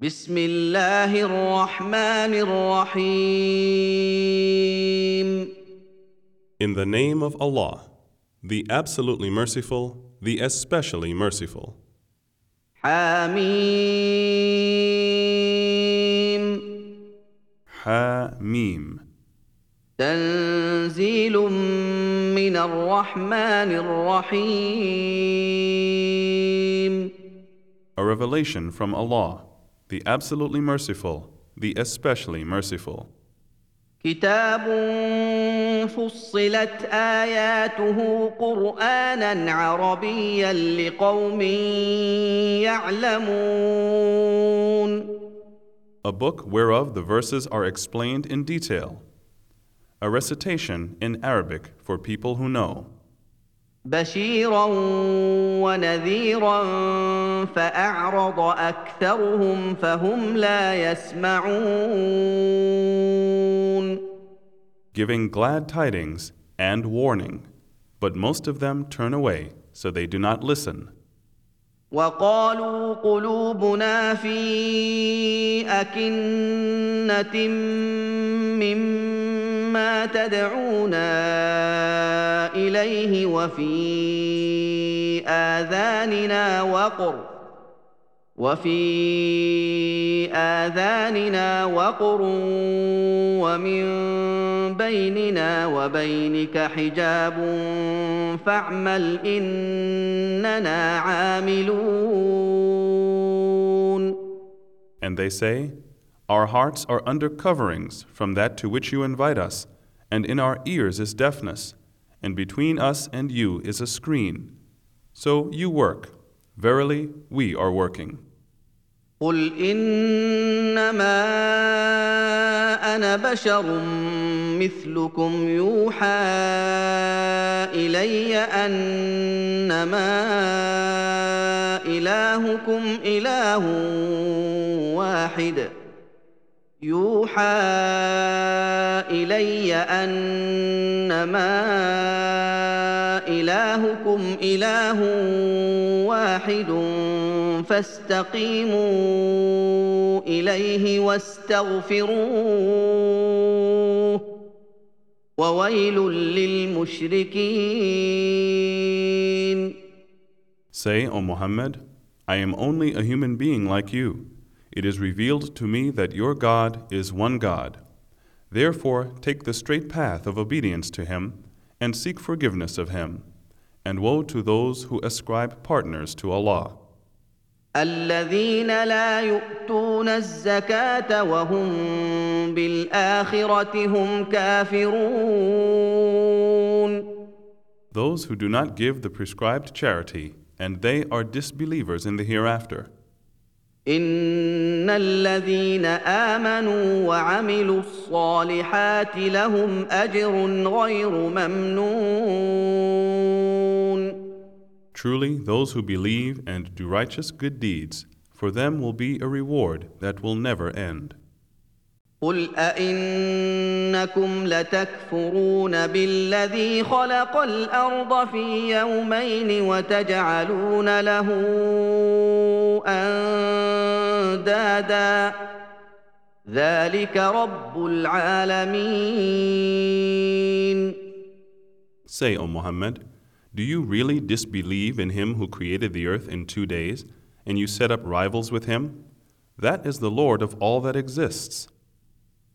بسم الله الرحمن الرحيم In the name of Allah, the absolutely merciful, the especially merciful. حميم Ha-mim. تنزيل من الرحمن الرحيم A revelation from Allah, the absolutely merciful, the especially merciful. كتاب فصلت آياته قرآنا عربيا لقوم يعلمون A book whereof the verses are explained in detail. A recitation in Arabic for people who know. بشيرا ونذيرا فأعرض أكثرهم فهم لا يسمعون Giving glad tidings and warning, but most of them turn away, so they do not listen. وقالوا قلوبنا في أكنة مما تدعونا إليه وفي آذاننا وقر وفي آذاننا وقر ومن بيننا وبينك حجاب فاعمل إننا عاملون. And they say, Our hearts are under coverings from that to which you invite us, and in our ears is deafness, and between us and you is a screen. So you work. Verily, we are working. قل انما انا بشر مثلكم يوحى الي انما الهكم اله واحد يوحى إلي أنما إلهكم إله واحد فاستقيموا إليه واستغفروه وويل للمشركين Say, O Muhammad, I am only a human being like you. It is revealed to me that your God is one God. Therefore, take the straight path of obedience to Him and seek forgiveness of Him. And woe to those who ascribe partners to Allah. الذين لا يؤتون الزكاه وهم بالاخره هم كافرون Those who do not give the prescribed charity, and they are disbelievers in the hereafter. ان الذين امنوا وعملوا الصالحات لهم اجر غير ممنون Truly, those who believe and do righteous good deeds, for them will be a reward that will never end. قل أئنكم لتكفرون بالذي خلق الأرض في يومين وتجعلون له أندادا ذلك رب العالمين Say, O Muhammad, do you really disbelieve in him who created the earth in two days, and you set up rivals with him? That is the Lord of all that exists.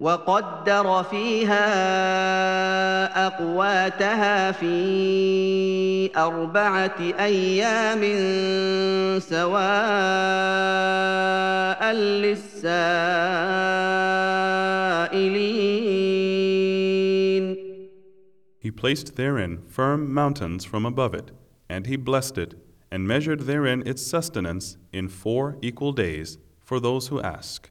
وقدر فيها اقواتها في اربعه أيام سواء للسائلين He placed therein firm mountains from above it, and he blessed it, and measured therein its sustenance in four equal days for those who ask.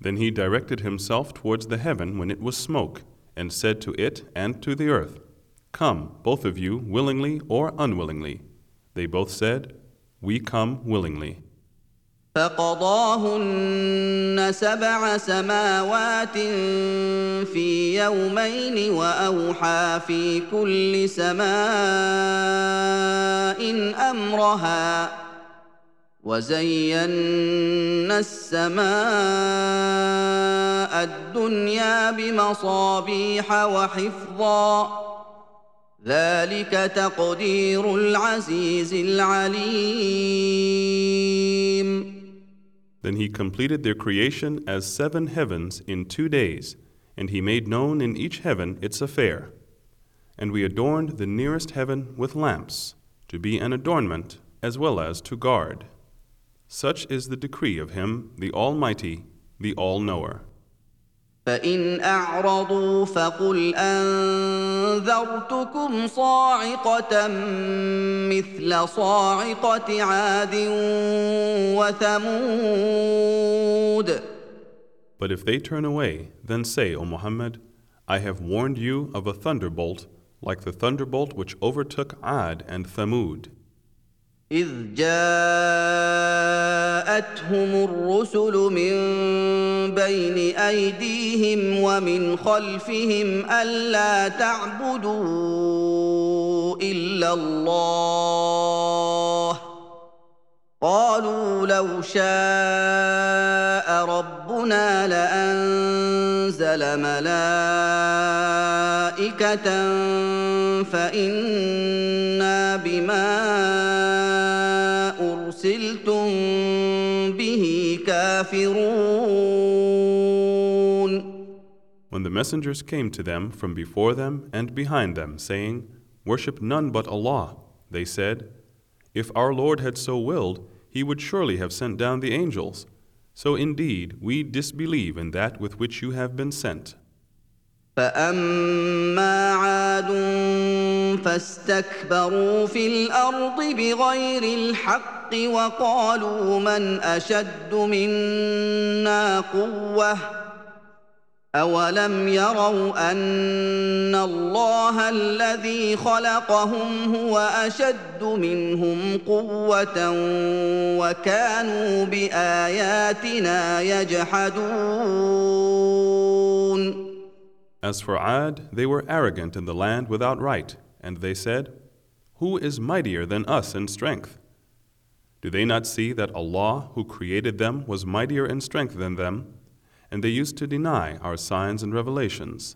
Then he directed himself towards the heaven when it was smoke, and said to it and to the earth, Come, both of you, willingly or unwillingly. They both said, We come willingly. فقضاهن سبع سماوات في يومين واوحى في كل سماء امرها وزينا السماء الدنيا بمصابيح وحفظا ذلك تقدير العزيز العليم Then he completed their creation as seven heavens in two days, and he made known in each heaven its affair. And we adorned the nearest heaven with lamps, to be an adornment as well as to guard. Such is the decree of Him, the Almighty, the All Knower. فإن أعرضوا فقل أنذرتكم صاعقة مثل صاعقة عاد وثمود But if they turn away, then say, O Muhammad, I have warned you of a thunderbolt like the thunderbolt which overtook Ad and Thamud. إذ جاءتهم الرسل من بين أيديهم ومن خلفهم ألا تعبدوا إلا الله. قالوا لو شاء ربنا لأنزل ملائكة فإنا بما أرسلتم به كافرون When the messengers came to them from before them and behind them, saying, Worship none but Allah, they said, If our Lord had so willed, He would surely have sent down the angels. So indeed, we disbelieve in that with which you have been sent. فاما عاد فاستكبروا في الأرض بغير الحق وقالوا من اشد منا قوه اولم يروا ان الله الذي خلقهم هو اشد منهم قوه وكانوا باياتنا يجحدون As for Ad, they were arrogant in the land without right, and they said, Who is mightier than us in strength? Do they not see that Allah, who created them, was mightier in strength than them? And they used to deny our signs and revelations.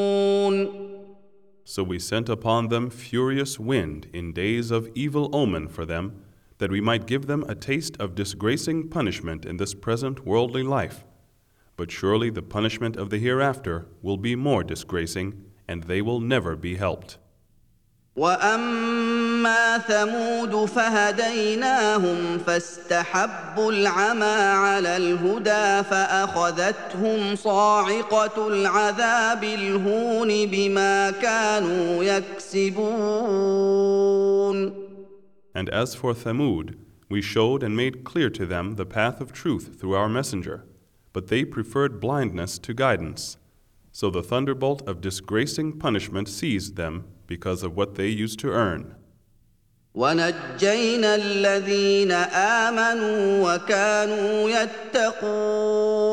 So we sent upon them furious wind in days of evil omen for them, that we might give them a taste of disgracing punishment in this present worldly life. But surely the punishment of the hereafter will be more disgracing, and they will never be helped. واما ثمود فهديناهم فاستحبوا العمى على الهدى فاخذتهم صاعقه العذاب الهون بما كانوا يكسبون And as for Thamud, we showed and made clear to them the path of truth through our messenger, but they preferred blindness to guidance. So the thunderbolt of disgracing punishment seized them because of what they used to earn. ونجينا الذين امنوا وكانوا يتقون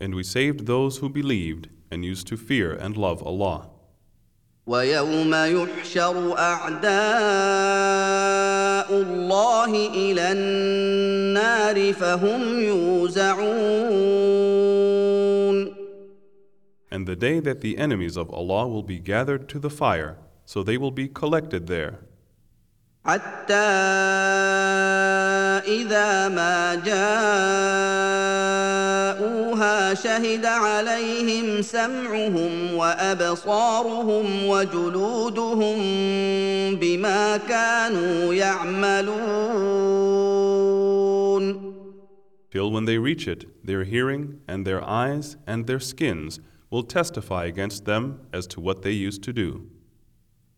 And we saved those who believed and used to fear and love Allah. ويوم يحشر اعداء الله الى النار فهم يوزعون And the day that the enemies of Allah will be gathered to the fire, so they will be collected there. حتى اذا ما جاءوها شهد عليهم سمعهم وابصارهم وجلودهم بما كانوا يعملون Till when they reach it, their hearing and their eyes and their skins will testify against them as to what they used to do.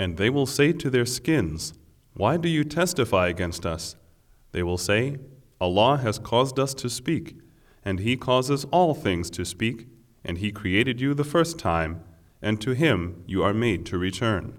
And they will say to their skins, Why do you testify against us? They will say, Allah has caused us to speak, and He causes all things to speak, and He created you the first time, and to Him you are made to return.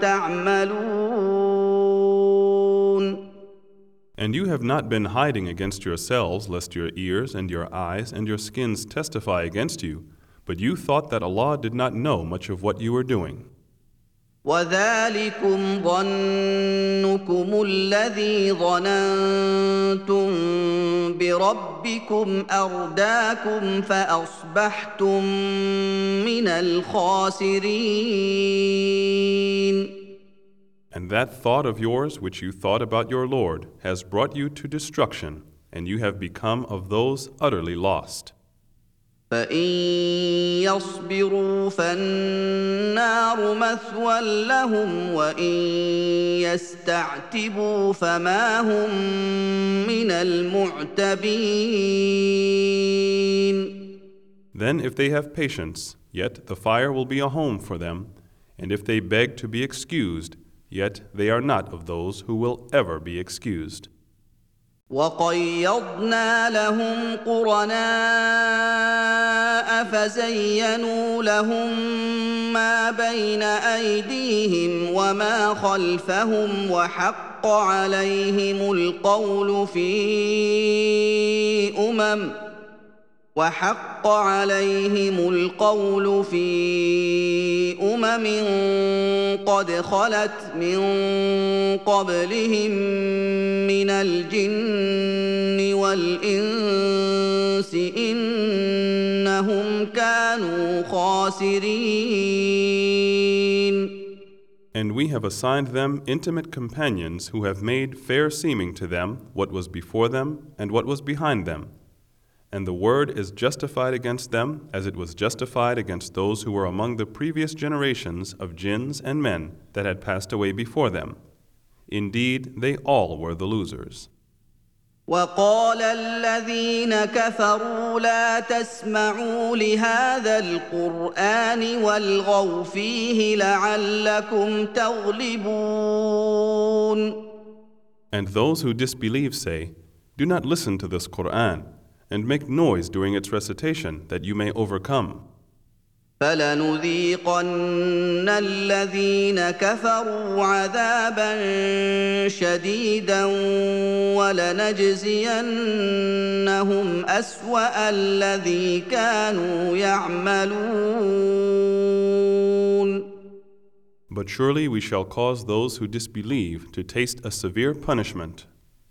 تعملون And you have not been hiding against yourselves, lest your ears and your eyes and your skins testify against you, but you thought that Allah did not know much of what you were doing. وذلكم ظنكم الذي ظننتم بربكم ارداكم فاصبحتم من الخاسرين And that thought of yours which you thought about your Lord has brought you to destruction, and you have become of those utterly lost. فان يصبروا فالنار مثوى لهم وان يستعتبوا فما هم من المعتبين Then, if they have patience, yet the fire will be a home for them, and if they beg to be excused, yet they are not of those who will ever be excused. وقيضنا لهم قرناء فزينوا لهم ما بين أيديهم وما خلفهم وحق عليهم القول في أمم وحق عليهم القول في امم قد خلت من قبلهم من الجن والانس انهم كانوا خاسرين And we have assigned them intimate companions who have made fair seeming to them what was before them and what was behind them. And the word is justified against them as it was justified against those who were among the previous generations of jinns and men that had passed away before them. Indeed, they all were the losers. وقال الذين كفروا لا تسمعوا لهذا القران والغوا فيه لعلكم تغلبون And those who disbelieve say, Do not listen to this Quran, and make noise during its recitation that you may overcome. فلنذيقن الذين كفروا عذابا شديدا ولنجزينهم اسوا الذي كانوا يعملون But surely we shall cause those who disbelieve to taste a severe punishment,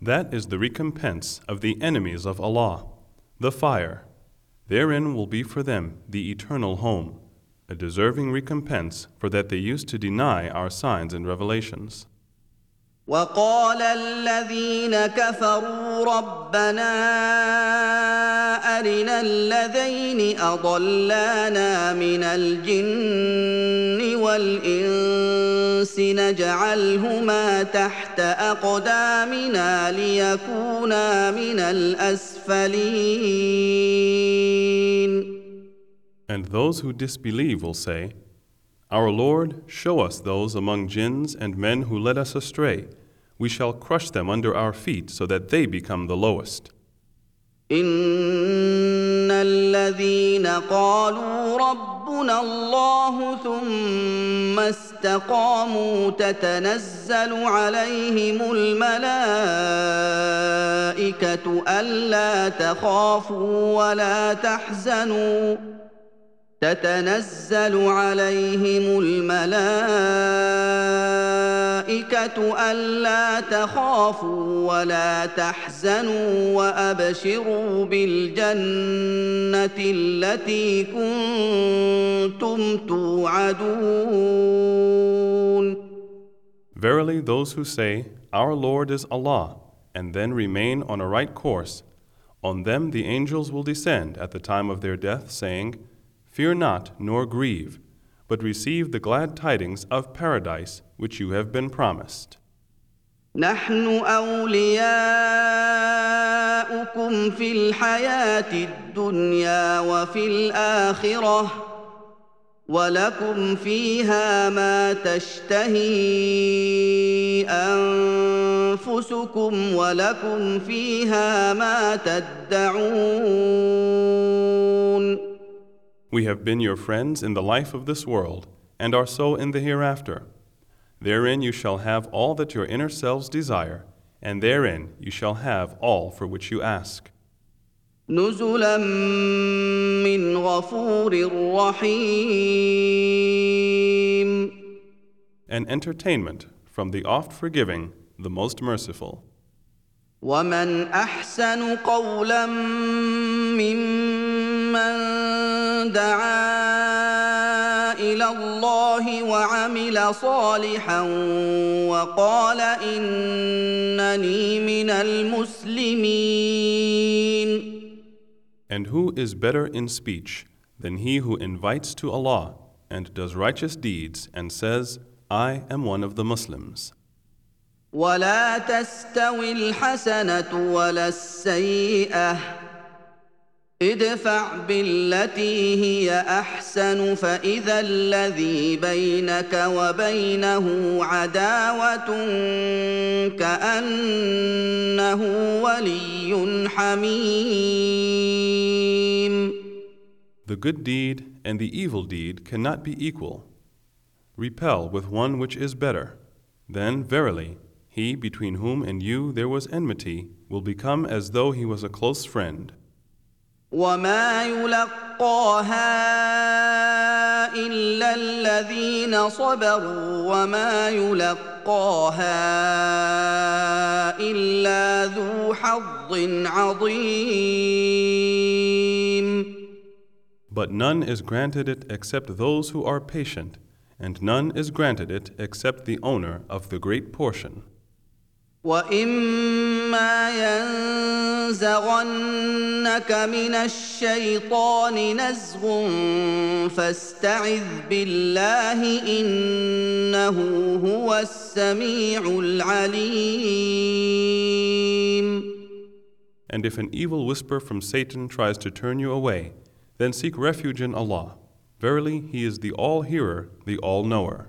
That is the recompense of the enemies of Allah, the fire. Therein will be for them the eternal home, a deserving recompense for that they used to deny our signs and revelations. وقال الذين كفروا ربنا ارنا الذين اضلانا من الجن والانس نجعلهما تحت اقدامنا ليكونا من الاسفلين And those who disbelieve will say, Our Lord, show us those among jinns and men who led us astray. We shall crush them under our feet so that they become the lowest. إن الذين قالوا ربنا الله ثم استقاموا تتنزل عليهم الملائكة ألا تخافوا ولا تحزنوا تتنزل عليهم الملائكه الا تخافوا ولا تحزنوا وابشروا بالجنه التي كنتم توعدون Verily, those who say, Our Lord is Allah, and then remain on a right course, on them the angels will descend at the time of their death, saying, Fear not, nor grieve, but receive the glad tidings of paradise which you have been promised. نحن اولياؤكم في الحياه الدنيا وفي الاخره ولكم فيها ما تشتهي انفسكم ولكم فيها ما تدعون We have been your friends in the life of this world, and are so in the hereafter. Therein you shall have all that your inner selves desire, and therein you shall have all for which you ask. نزلا من غفور رحيم An entertainment from the oft forgiving, the most merciful. ومن احسن قولا ممن دعا إلى الله وعمل صالحا وقال انني من المسلمين And who is better in speech than he who invites to Allah and does righteous deeds and says, I am one of the Muslims? ولا تستوي الحسنه ولا السيئه ادفع بالتي هي احسن فاذا الذي بينك وبينه عداوه كانه ولي حميم The good deed and the evil deed cannot be equal. Repel with one which is better. Then, verily, he between whom and you there was enmity will become as though he was a close friend. وما يلقاها الا الذين صبروا وما يلقاها الا ذو حظ عظيم But none is granted it except those who are patient, and none is granted it except the owner of the great portion. واما ينزغنك من الشيطان نزغ فاستعذ بالله انه هو السميع العليم And if an evil whisper from Satan tries to turn you away, then seek refuge in Allah. Verily, He is the All Hearer, the All Knower.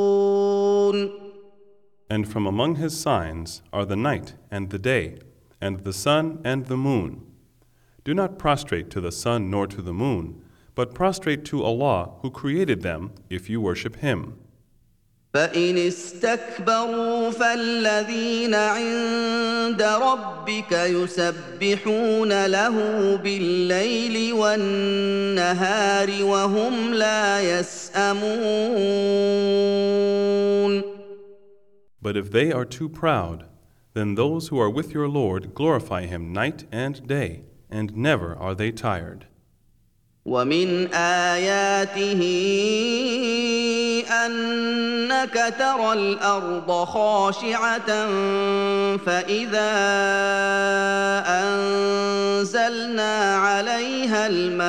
And from among his signs are the night and the day, and the sun and the moon. Do not prostrate to the sun nor to the moon, but prostrate to Allah who created them if you worship Him. فإن استكبروا فالذين عند ربك يسبحون له بالليل والنهار وهم لا يسأمون But if they are too proud, then those who are with your Lord glorify Him night and day, and never are they tired. ومن اياته انك ترى الارض خاشعه فاذا انزلنا عليها الماء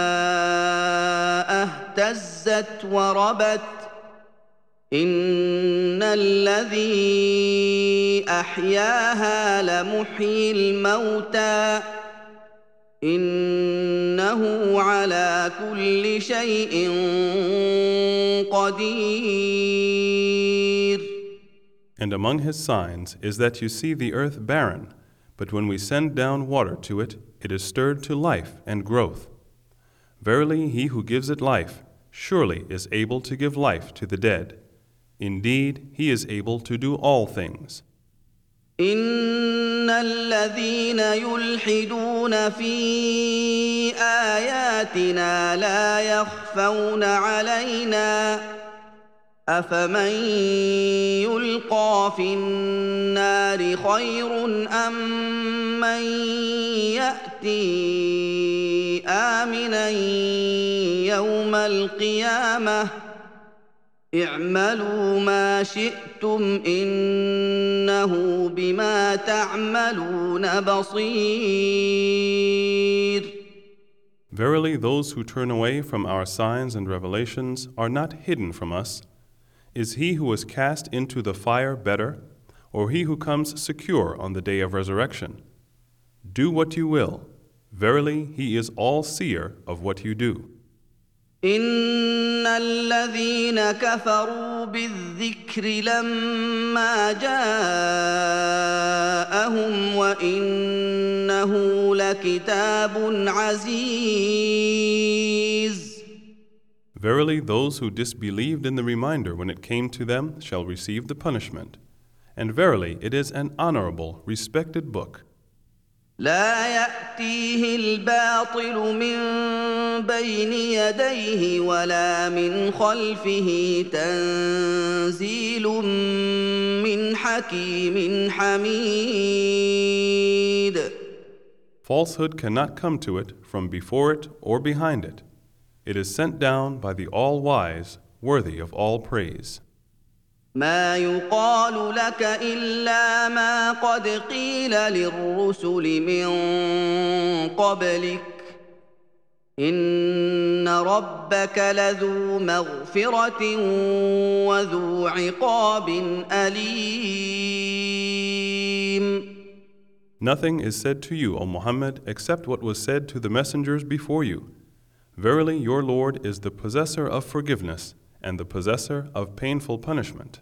اهتزت وربت ان الذي احياها لمحيي الموتى انه على كل شيء قدير And among his signs is that you see the earth barren, but when we send down water to it, it is stirred to life and growth. Verily, he who gives it life surely is able to give life to the dead. Indeed, he is able to do all things. ان الذين يلحدون في اياتنا لا يخفون علينا افمن يلقى في النار خير ام من ياتي امنا يوم القيامه اعملوا ما شئتم انه بما تعملون بصير Verily, those who turn away from our signs and revelations are not hidden from us. Is he who is cast into the fire better, or he who comes secure on the day of resurrection? Do what you will. Verily, he is all seer of what you do. ان الذين كفروا بالذكر لما جاءهم وانه لكتاب عزيز Verily, those who disbelieved in the reminder when it came to them shall receive the punishment. And verily, it is an honorable, respected book. لا ياتيه الباطل من بين يديه ولا من خلفه تنزيل من حكيم حميد Falsehood cannot come to it from before it or behind it. It is sent down by the All Wise, worthy of all praise. ما يقال لك الا ما قد قيل للرسل من قبلك ان ربك لذو مغفره وذو عقاب اليم Nothing is said to you, O Muhammad, except what was said to the messengers before you. Verily, your Lord is the possessor of forgiveness and the possessor of painful punishment.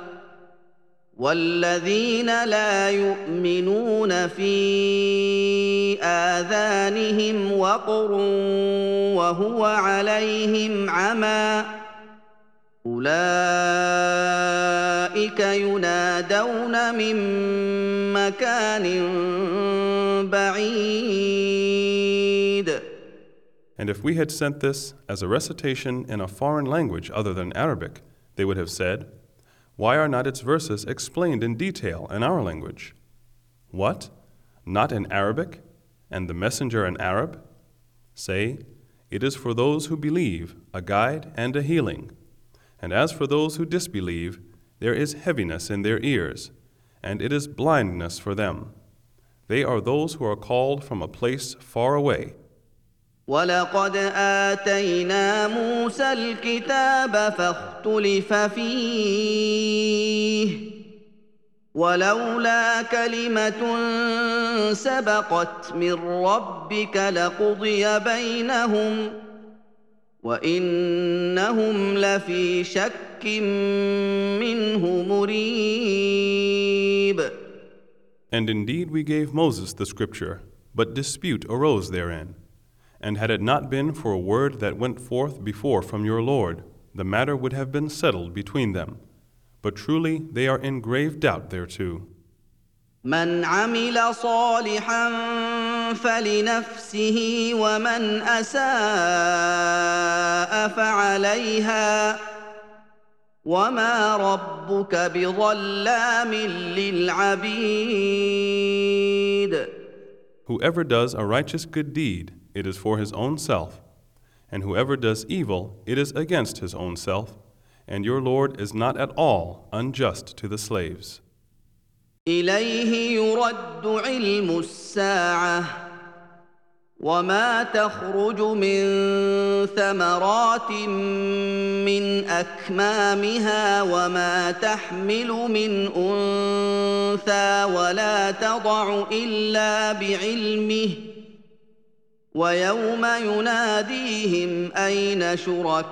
والذين لا يؤمنون في اذانهم وقر وهو عليهم عمى اولئك ينادون من مكان بعيد And if we had sent this as a recitation in a foreign language other than Arabic, they would have said, Why are not its verses explained in detail in our language? What? Not in Arabic? And the messenger an Arab? Say, It is for those who believe a guide and a healing. And as for those who disbelieve, there is heaviness in their ears, and it is blindness for them. They are those who are called from a place far away. ولقد اتينا موسى الكتاب فاختلف فيه ولولا كلمه سبقت من ربك لقضي بينهم وانهم لفي شك منه مريب And indeed we gave Moses the scripture, but dispute arose therein. And had it not been for a word that went forth before from your Lord, the matter would have been settled between them. But truly they are in grave doubt thereto. من عمل صالحا فلنفسه ومن اساء فعليها وما ربك بظلام للعبيد Whoever does a righteous good deed, it is for his own self. And whoever does evil, it is against his own self. And your Lord is not at all unjust to the slaves. اليه يرد علم الساعه وما تخرج من ثمرات من اكمامها وما تحمل من انثى ولا تضع الا بعلمه ويوم يناديهم اين شركائي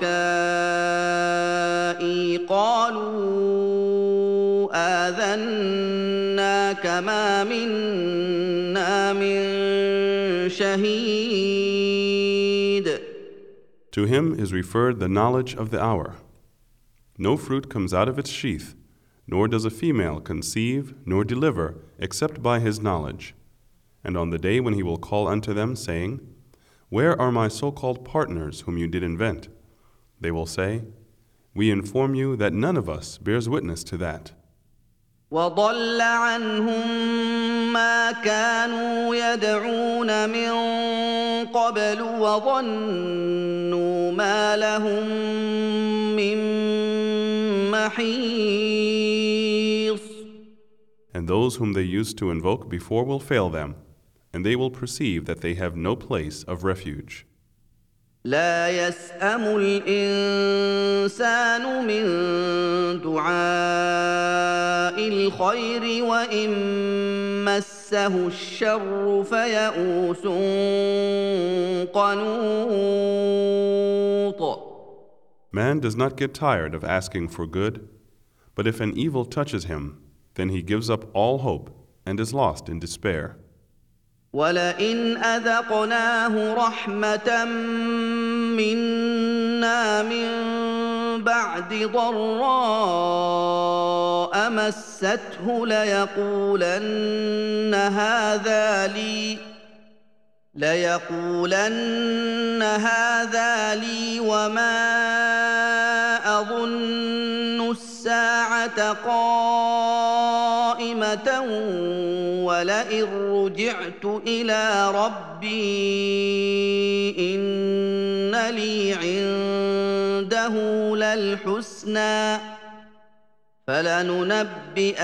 قالوا اذناك ما منا من شهيد To him is referred the knowledge of the hour. No fruit comes out of its sheath, nor does a female conceive nor deliver except by his knowledge. And on the day when he will call unto them, saying, Where are my so called partners whom you did invent? They will say, We inform you that none of us bears witness to that. وضل عنهم ما كانوا يدعون من قبل وظنوا ما لهم من محيص And those whom they used to invoke before will fail them, and they will perceive that they have no place of refuge. لا يسأم الإنسان من دعاء الخير وإن مسه الشر فيئوس قنوط Man does not get tired of asking for good, but if an evil touches him, then he gives up all hope and is lost in despair. ولئن أذقناه رحمة منا من بعد ضراء مسته ليقولن هذا لي ليقولن هذا لي وما أظن الساعة قائمة ولئن رجعت إلى ربي ان لي عنده للحسنى فلننبئن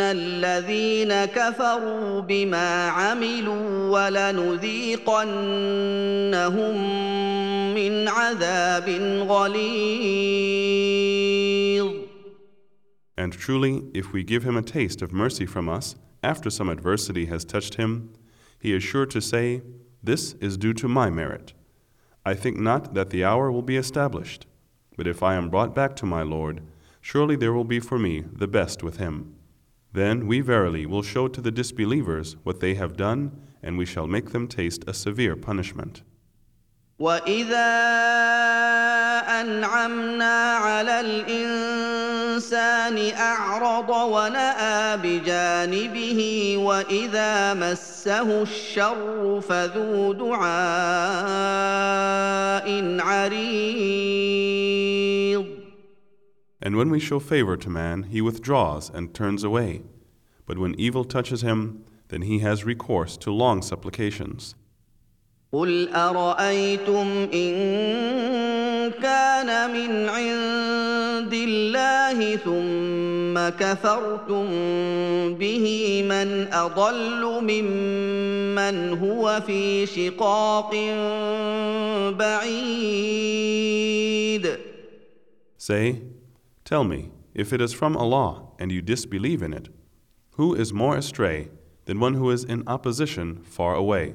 الذين كفروا بما عملوا ولنذيقنهم من عذاب غليظ And truly, if we give him a taste of mercy from us after some adversity has touched him, he is sure to say, This is due to my merit. I think not that the hour will be established, but if I am brought back to my Lord, surely there will be for me the best with him. Then we verily will show to the disbelievers what they have done, and we shall make them taste a severe punishment. واذا انعمنا على الانسان اعرض وناى بجانبه واذا مسه الشر فذو دعاء عريض And when we show favor to man, he withdraws and turns away. But when evil touches him, then he has recourse to long supplications. قل ارايتم ان كان من عند الله ثم كفرتم به من اضل ممن هو في شقاق بعيد Say, Tell me, if it is from Allah and you disbelieve in it, who is more astray than one who is in opposition far away?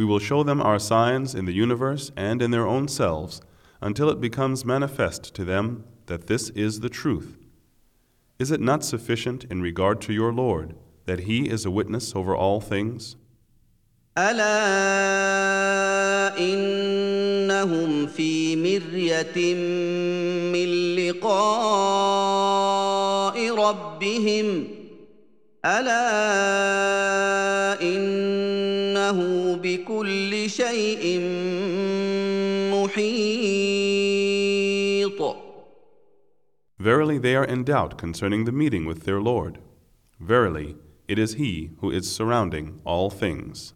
We will show them our signs in the universe and in their own selves until it becomes manifest to them that this is the truth. Is it not sufficient in regard to your Lord that He is a witness over all things? الا انهم في مريه من لقاء ربهم الا انه بكل شيء محيط Verily they are in doubt concerning the meeting with their Lord. Verily, it is He who is surrounding all things.